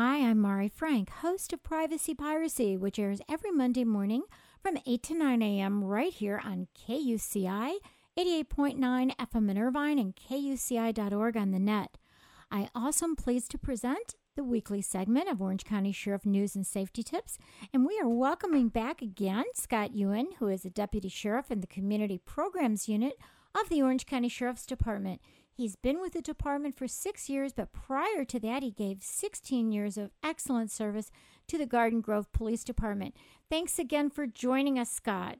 Hi, I'm Mari Frank, host of Privacy Piracy, which airs every Monday morning from 8 to 9 a.m. right here on KUCI 88.9 FM in Irvine and KUCI.org on the net. I also am pleased to present the weekly segment of Orange County Sheriff News and Safety Tips, and we are welcoming back again Scott Yuen, who is a Deputy Sheriff in the Community Programs Unit of the Orange County Sheriff's Department. He's been with the department for six years, but prior to that, he gave 16 years of excellent service to the Garden Grove Police Department. Thanks again for joining us, Scott.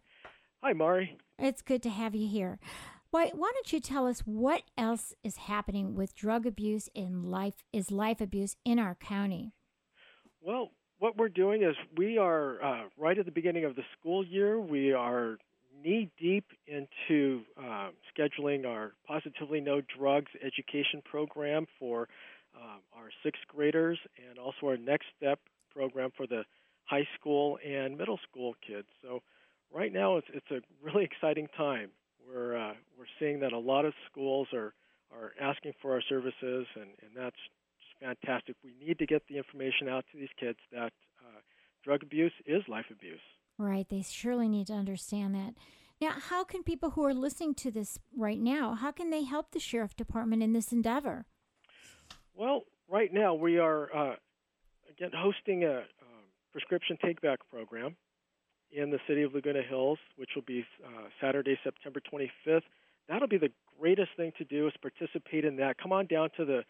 Hi, Mari. It's good to have you here. Why, why don't you tell us what else is happening with drug abuse in life is life abuse in our county? Well, what we're doing is we are uh, right at the beginning of the school year. We are knee deep into um, scheduling our Positively No Drugs education program for um, our sixth graders and also our Next Step program for the high school and middle school kids. So right now it's it's a really exciting time. We're uh, we're seeing that a lot of schools are are asking for our services, and and that's just fantastic. We need to get the information out to these kids that uh, drug abuse is life abuse. Right. They surely need to understand that. Now, how can people who are listening to this right now, how can they help the sheriff department in this endeavor? Well, right now we are uh, again hosting a um, prescription take back program in the city of Laguna Hills, which will be uh, Saturday, September 25th. That'll be the greatest thing to do is participate in that. Come on down to the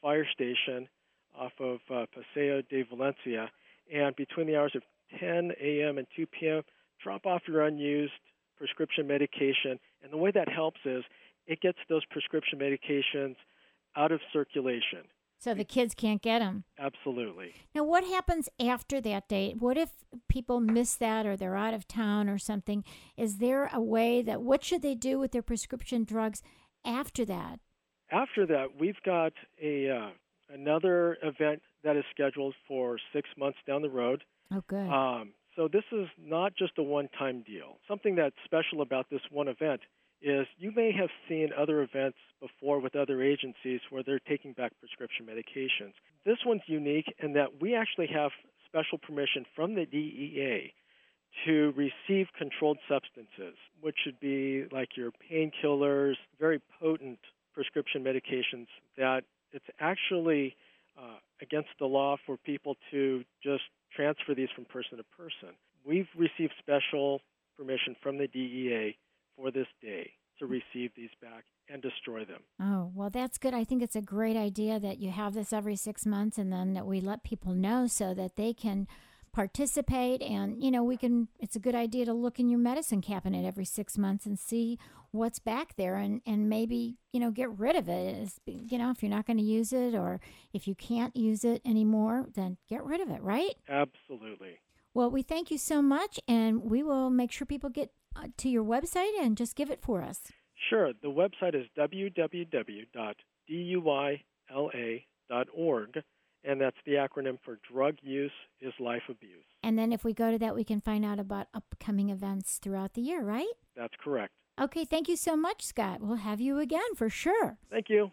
fire station off of uh, Paseo de Valencia, and between the hours of 10 a.m. and 2 p.m., drop off your unused prescription medication. And the way that helps is it gets those prescription medications out of circulation. So the kids can't get them. Absolutely. Now, what happens after that date? What if people miss that or they're out of town or something? Is there a way that what should they do with their prescription drugs after that? After that, we've got a uh, another event that is scheduled for six months down the road. Oh, good. Um, so this is not just a one-time deal. Something that's special about this one event is you may have seen other events before with other agencies where they're taking back prescription medications. This one's unique in that we actually have special permission from the DEA to receive controlled substances, which should be like your painkillers, very potent prescription medications that it's actually uh, against the law for people to just transfer these from person to person. We've received special permission from the DEA for this day to receive these back and destroy them. Oh, well, that's good. I think it's a great idea that you have this every six months and then that we let people know so that they can participate. And, you know, we can, it's a good idea to look in your medicine cabinet every six months and see what's back there and, and maybe, you know, get rid of it. you know, if you're not going to use it or if you can't use it anymore, then get rid of it, right? Absolutely. Well, we thank you so much, and we will make sure people get uh, to your website and just give it for us. Sure. The website is www.duila.org, and that's the acronym for Drug Use is Life Abuse. And then if we go to that, we can find out about upcoming events throughout the year, right? That's correct. Okay, thank you so much, Scott. We'll have you again for sure. Thank you.